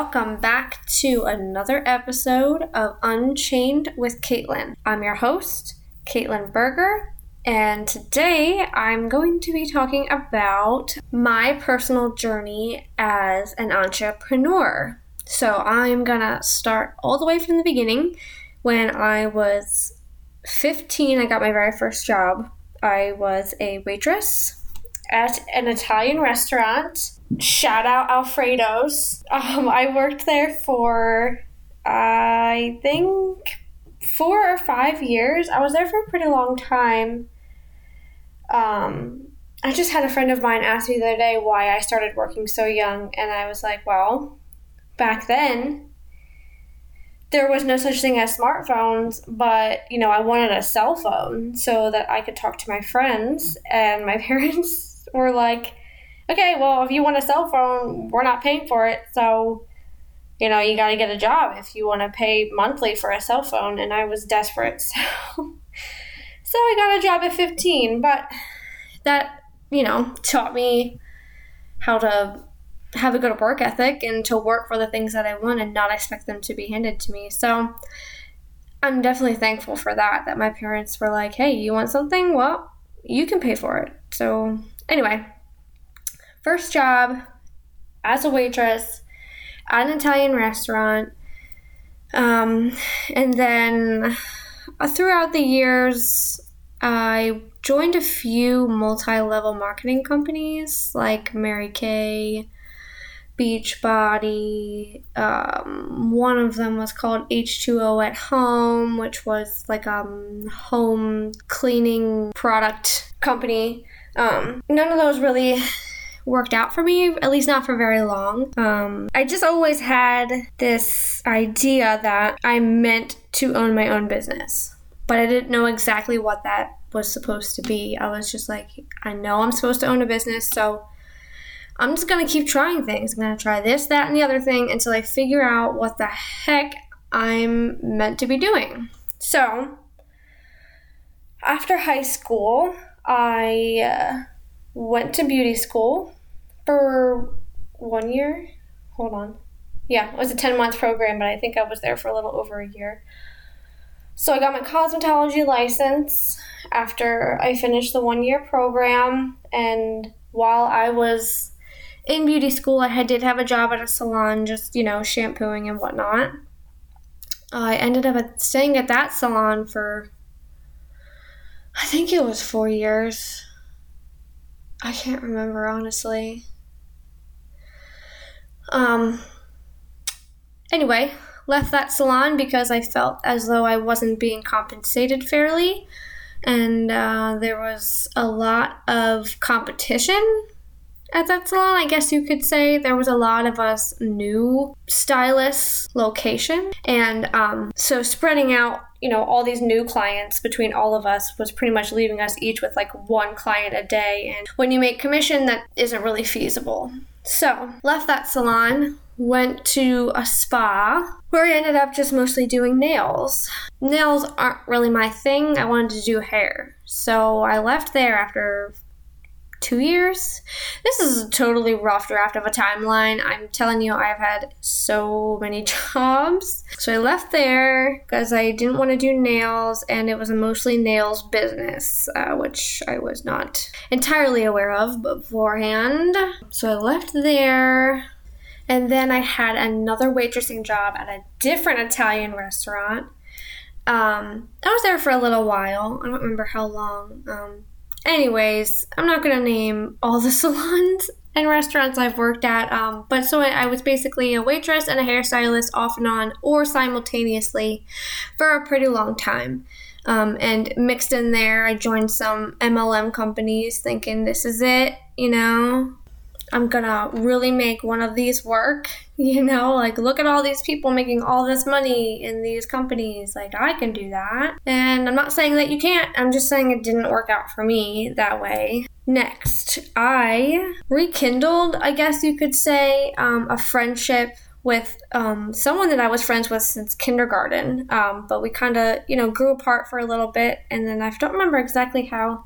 Welcome back to another episode of Unchained with Caitlin. I'm your host, Caitlin Berger, and today I'm going to be talking about my personal journey as an entrepreneur. So I'm gonna start all the way from the beginning. When I was 15, I got my very first job. I was a waitress at an Italian restaurant shout out Alfredo's. Um, I worked there for, I think, four or five years. I was there for a pretty long time. Um, I just had a friend of mine ask me the other day why I started working so young, and I was like, well, back then, there was no such thing as smartphones, but you know, I wanted a cell phone so that I could talk to my friends, and my parents were like, okay, well, if you want a cell phone, we're not paying for it. So, you know, you got to get a job if you want to pay monthly for a cell phone. And I was desperate. So, so I got a job at 15. But that, you know, taught me how to have a good work ethic and to work for the things that I want and not expect them to be handed to me. So, I'm definitely thankful for that, that my parents were like, hey, you want something? Well, you can pay for it. So, anyway, first job as a waitress at an Italian restaurant. Um, and then uh, throughout the years, I joined a few multi level marketing companies like Mary Kay, Beachbody. Um, one of them was called H2O at Home, which was like a um, home cleaning product company. Um, none of those really worked out for me, at least not for very long. Um, I just always had this idea that I meant to own my own business, but I didn't know exactly what that was supposed to be. I was just like, I know I'm supposed to own a business, so I'm just gonna keep trying things. I'm gonna try this, that, and the other thing until I figure out what the heck I'm meant to be doing. So, after high school, I uh, went to beauty school for one year. Hold on. Yeah, it was a 10 month program, but I think I was there for a little over a year. So I got my cosmetology license after I finished the one year program. And while I was in beauty school, I did have a job at a salon, just, you know, shampooing and whatnot. I ended up staying at that salon for, I think it was four years. I can't remember, honestly. Um, anyway, left that salon because I felt as though I wasn't being compensated fairly, and uh, there was a lot of competition at that salon, I guess you could say. There was a lot of us new stylists location, and um, so spreading out you know all these new clients between all of us was pretty much leaving us each with like one client a day and when you make commission that isn't really feasible so, left that salon, went to a spa where I ended up just mostly doing nails. Nails aren't really my thing. I wanted to do hair. So, I left there after two years. This is a totally rough draft of a timeline. I'm telling you, I've had so many jobs. So I left there because I didn't want to do nails, and it was a mostly nails business, uh, which I was not entirely aware of beforehand. So I left there. And then I had another waitressing job at a different Italian restaurant. Um, I was there for a little while. I don't remember how long. Um, Anyways, I'm not to name all the salons and restaurants I've worked at, um, but so I, I was basically a waitress and a hairstylist off and on or simultaneously for a pretty long time. Um, and mixed in there, I joined some MLM companies thinking this is it, you know, I'm gonna really make one of these work. You know, like look at all these people making all this money in these companies. Like I can do that. And I'm not saying that you can't, I'm just saying it didn't work out for me that way. Next, I rekindled, I guess you could say, um, a friendship with um, someone that I was friends with since kindergarten. Um, but we kind of, you know, grew apart for a little bit. And then I don't remember exactly how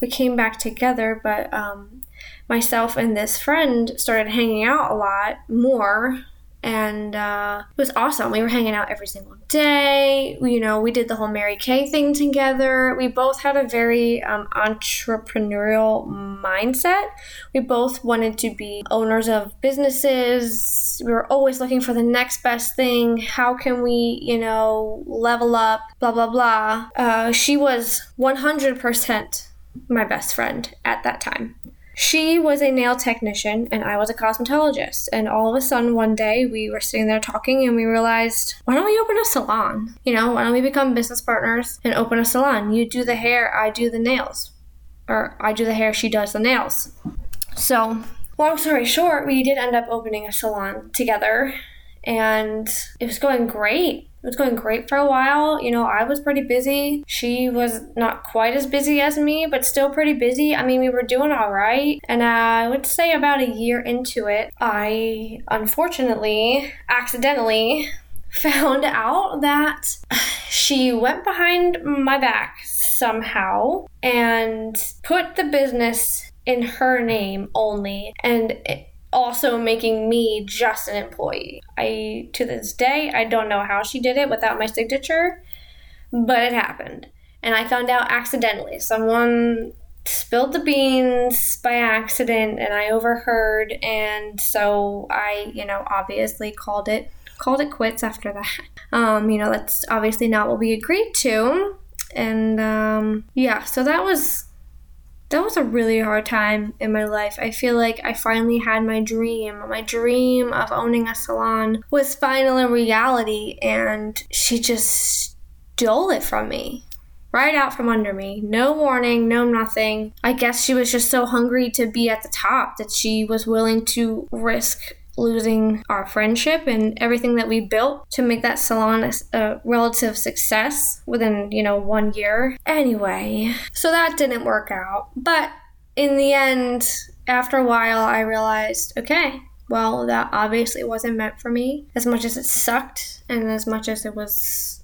we came back together, but um, myself and this friend started hanging out a lot more and uh, it was awesome. We were hanging out every single day. You know, we did the whole Mary Kay thing together. We both had a very um, entrepreneurial mindset. We both wanted to be owners of businesses. We were always looking for the next best thing. How can we, you know, level up? Blah blah blah. Uh, she was 100% my best friend at that time. She was a nail technician and I was a cosmetologist. And all of a sudden, one day, we were sitting there talking and we realized, why don't we open a salon? You know, why don't we become business partners and open a salon? You do the hair, I do the nails. Or I do the hair, she does the nails. So, long story short, we did end up opening a salon together and it was going great it was going great for a while. You know, I was pretty busy. She was not quite as busy as me, but still pretty busy. I mean, we were doing all right. And I would say about a year into it, I unfortunately, accidentally, found out that she went behind my back somehow and put the business in her name only. And it, also making me just an employee. I to this day I don't know how she did it without my signature, but it happened. And I found out accidentally. Someone spilled the beans by accident and I overheard and so I, you know, obviously called it called it quits after that. Um, you know, that's obviously not what we agreed to. And um, yeah, so that was that was a really hard time in my life. I feel like I finally had my dream. My dream of owning a salon was finally reality, and she just stole it from me. Right out from under me. No warning, no nothing. I guess she was just so hungry to be at the top that she was willing to risk losing our friendship and everything that we built to make that salon a, relative success within, you know, one year. Anyway, so that didn't work out. But in the end, after a while, I realized okay, well, that obviously wasn't meant for me. As much as it sucked and as much as it was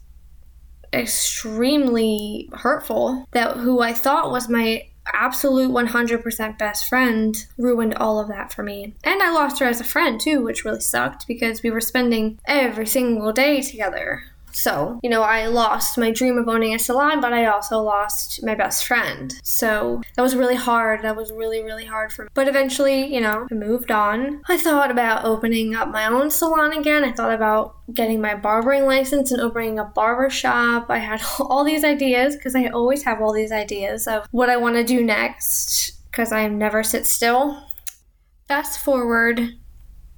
extremely hurtful, that who I thought was my absolute 100% best friend ruined all of that for me. And I lost her as a friend too, which really sucked because we were spending every single day together. So, you know, I lost my dream of owning a salon, but I also lost my best friend. So that was really hard. That was really, really hard for me. But eventually, you know, I moved on. I thought about opening up my own salon again. I thought about getting my barbering license and opening a barber shop. I had all these ideas because I always have all these ideas of what I want to do next because I never sit still. Fast forward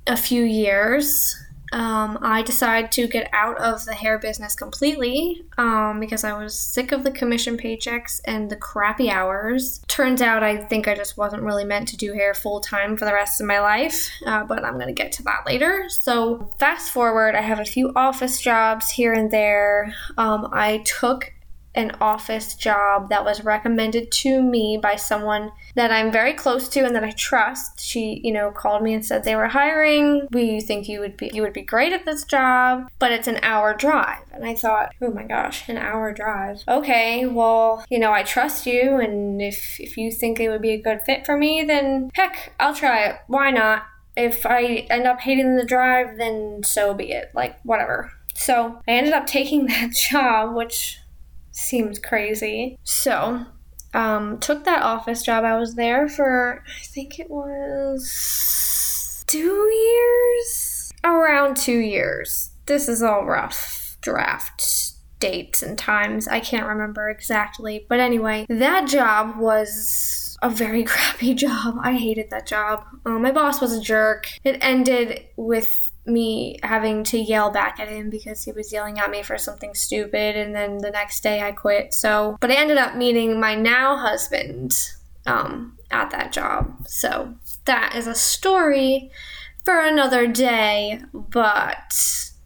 a few years um, I decided to get out of the hair business completely um, because I was sick of the commission paychecks and the crappy hours. Turns out I think I just wasn't really meant to do hair full time for the rest of my life, uh, but I'm going to get to that later. So, fast forward, I have a few office jobs here and there. Um, I took an office job that was recommended to me by someone that I'm very close to and that I trust. She, you know, called me and said they were hiring. We think you would be you would be great at this job, but it's an hour drive. And I thought, oh my gosh, an hour drive. Okay, well, you know, I trust you and if if you think it would be a good fit for me, then heck, I'll try it. Why not? If I end up hating the drive, then so be it. Like, whatever. So I ended up taking that job, which seemed crazy. So, um, took that office job. I was there for, I think it was two years? Around two years. This is all rough draft dates and times. I can't remember exactly. But anyway, that job was a very crappy job. I hated that job. Uh, my boss was a jerk. It ended with me having to yell back at him because he was yelling at me for something stupid and then the next day I quit. So, but I ended up meeting my now husband um, at that job. So, that is a story for another day, but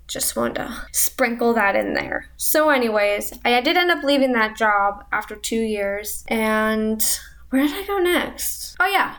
just wanted to sprinkle that in there. So, anyways, I did end up leaving that job after two years, and where did I go next? Oh, yeah.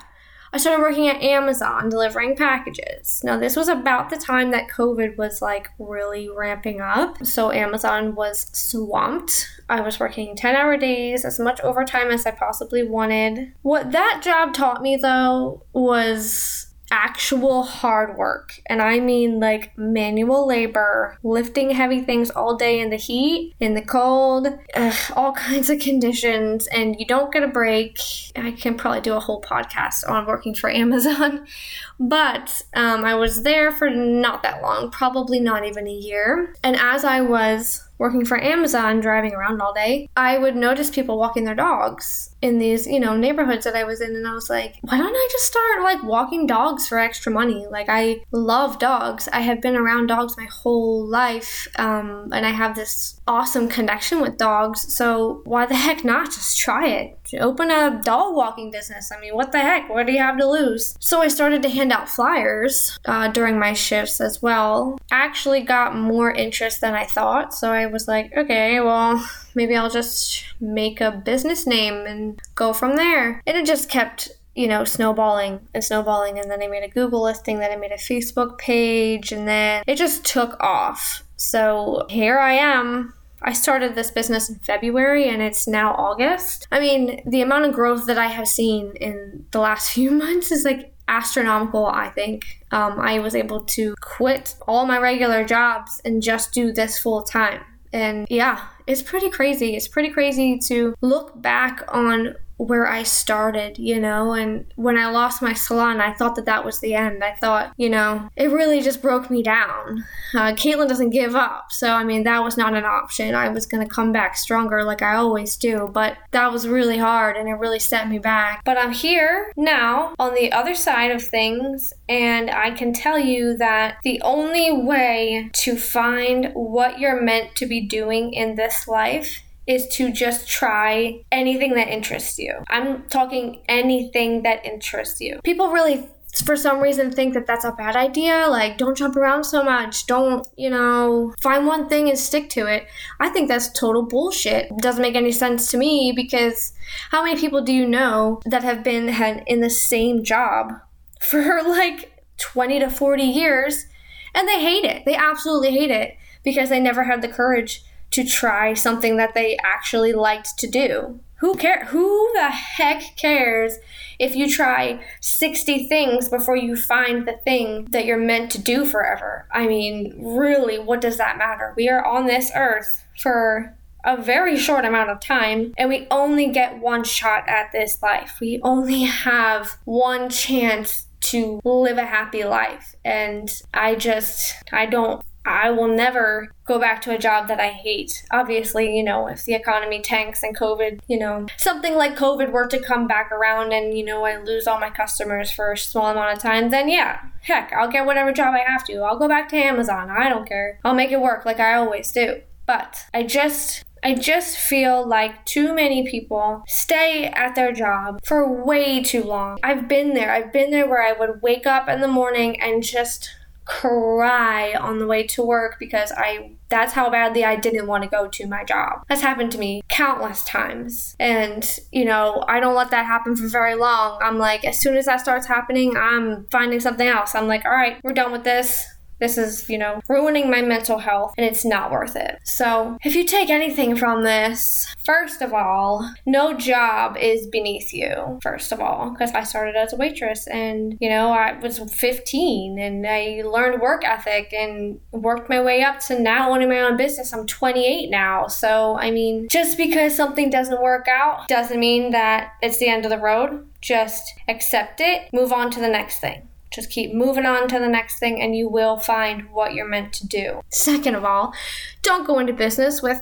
I started working at Amazon delivering packages. Now, this was about the time that COVID was like really ramping up. So, Amazon was swamped. I was working 10 hour days, as much overtime as I possibly wanted. What that job taught me though was actual hard work. And I mean like manual labor, lifting heavy things all day in the heat, in the cold, ugh, all kinds of conditions, and you don't get a break. I can probably do a whole podcast on working for Amazon. But um, I was there for not that long, probably not even a year. And as I was working for Amazon, driving around all day, I would notice people walking their dogs in these, you know, neighborhoods that I was in. And I was like, why don't I just start like walking dogs for extra money? Like, I love dogs. I have been around dogs my whole life. Um, and I have this awesome connection with dogs. So why the heck not just try it? Open a dog walking business. I mean, what the heck? What do you have to lose? So I started to hand out flyers uh, during my shifts as well. Actually, got more interest than I thought. So I was like, okay, well, maybe I'll just make a business name and go from there. And it just kept you know, snowballing and snowballing. And then I made a Google listing, then I made a Facebook page, and then it just took off. So here I am. I started this business in February and it's now August. I mean, the amount of growth that I have seen in the last few months is like astronomical, I think. Um, I was able to quit all my regular jobs and just do this full time. And yeah, it's pretty crazy. It's pretty crazy to look back on where I started, you know, and when I lost my salon, I thought that that was the end. I thought, you know, it really just broke me down. Uh, Caitlin doesn't give up, so I mean, that was not an option. I was going to come back stronger like I always do, but that was really hard and it really set me back. But I'm here now on the other side of things, and I can tell you that the only way to find what you're meant to be doing in this life is to just try anything that interests you. I'm talking anything that interests you. People really for some reason think that that's a bad idea. Like don't jump around so much. Don't you know find one thing and stick to it. I think that's total bullshit. It doesn't make any sense to me because how many people do you know that have been had in the same job for like 20 to 40 years and they hate it. They absolutely hate it because they never had the courage to try something that they actually liked to do. Who care who the heck cares if you try 60 things before you find the thing that you're meant to do forever? I mean, really, what does that matter? We are on this earth for a very short amount of time and we only get one shot at this life. We only have one chance to live a happy life. And I just, I don't I will never go back to a job that I hate. Obviously, you know, if the economy tanks and COVID, you know, something like COVID were to come back around and, you know, I lose all my customers for a small amount of time, then yeah, heck, I'll get whatever job I have to. I'll go back to Amazon. I don't care. I'll make it work like I always do. But I just I just feel like too many people stay at their job for way too long. I've been there. I've been there where I would wake up in the morning and just cry on the way to work because I that's how badly I didn't want to go to my job. That's happened to me countless times. And, you know, I don't let that happen for very long. I'm like, as soon as that starts happening, I'm finding something else. I'm like, all right, we're done with this. This is, you know, ruining my mental health and it's not worth it. So, if you take anything from this, first of all, no job is beneath you, first of all, because I started as a waitress and, you know, I was 15 and I learned work ethic and worked my way up to now owning my own business. I'm 28 now. So, I mean, just because something doesn't work out doesn't mean that it's the end of the road. Just accept it, move on to the next thing. Just keep moving on to the next thing and you will find what you're meant to do. Second of all, don't go into business with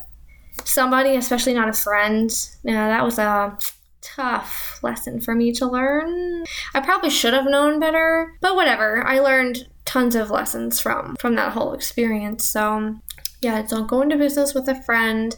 somebody, especially not a friend. Yeah, that was a tough lesson for me to learn. I probably should have known better, but whatever. I learned tons of lessons from from that whole experience. So, yeah, don't go into business with a friend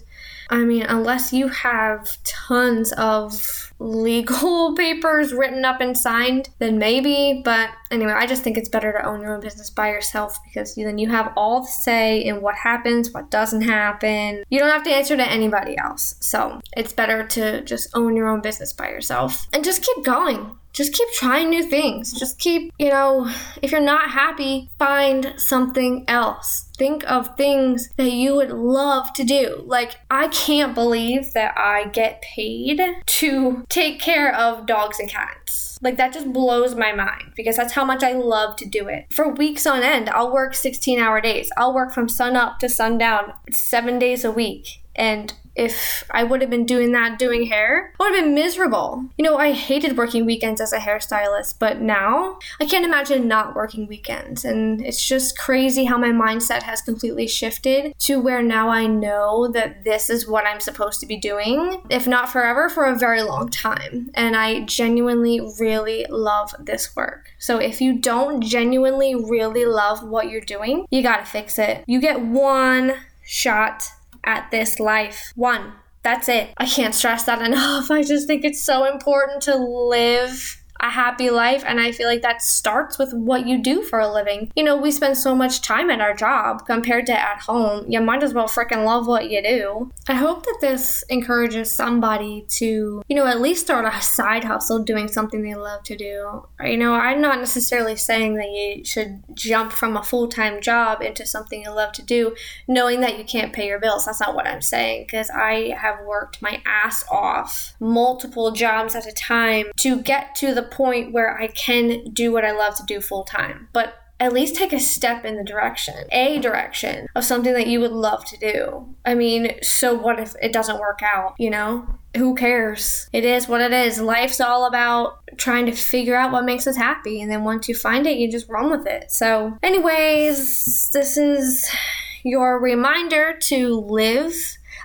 I mean, unless you have tons of legal papers written up and signed, then maybe. But anyway, I just think it's better to own your own business by yourself because then you have all the say in what happens, what doesn't happen. You don't have to answer to anybody else. So it's better to just own your own business by yourself and just keep going just keep trying new things. Just keep, you know, if you're not happy, find something else. Think of things that you would love to do. Like, I can't believe that I get paid to take care of dogs and cats. Like, that just blows my mind because that's how much I love to do it. For weeks on end, I'll work 16 hour days. I'll work from sun up to sundown seven days a week. And if I would have been doing that doing hair, I would have been miserable. You know, I hated working weekends as a hairstylist, but now I can't imagine not working weekends. And it's just crazy how my mindset has completely shifted to where now I know that this is what I'm supposed to be doing, if not forever, for a very long time. And I genuinely really love this work. So if you don't genuinely really love what you're doing, you gotta fix it. You get one shot at this life. One. That's it. I can't stress that enough. I just think it's so important to live a happy life. And I feel like that starts with what you do for a living. You know, we spend so much time at our job compared to at home. You might as well freaking love what you do. I hope that this encourages somebody to, you know, at least start a side hustle doing something they love to do. You know, I'm not necessarily saying that you should jump from a full time job into something you love to do, knowing that you can't pay your bills. That's not what I'm saying, because I have worked my ass off multiple jobs at a time to get to the point where I can do what I love to do full time. But at least take a step in the direction, a direction of something that you would love to do. I mean, so what if it doesn't work out, you know? Who cares? It is what it is. Life's all about trying to figure out what makes us happy. And then once you find it, you just run with it. So, anyways, this is your reminder to live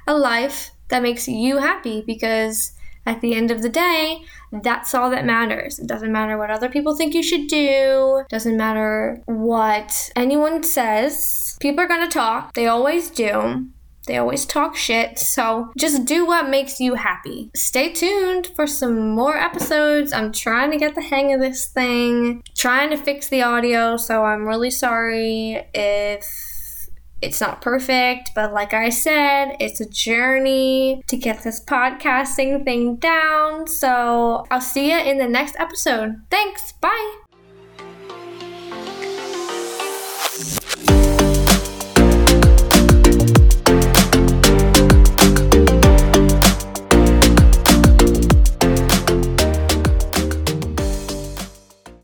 a life that makes you happy because at the end of the day, that's all that matters. It doesn't matter what other people think you should do, it doesn't matter what anyone says. People are going to talk, they always do. They always talk shit, so just do what makes you happy. Stay tuned for some more episodes. I'm trying to get the hang of this thing, trying to fix the audio, so I'm really sorry if it's not perfect, but like I said, it's a journey to get this podcasting thing down. So I'll see you in the next episode. Thanks. Bye.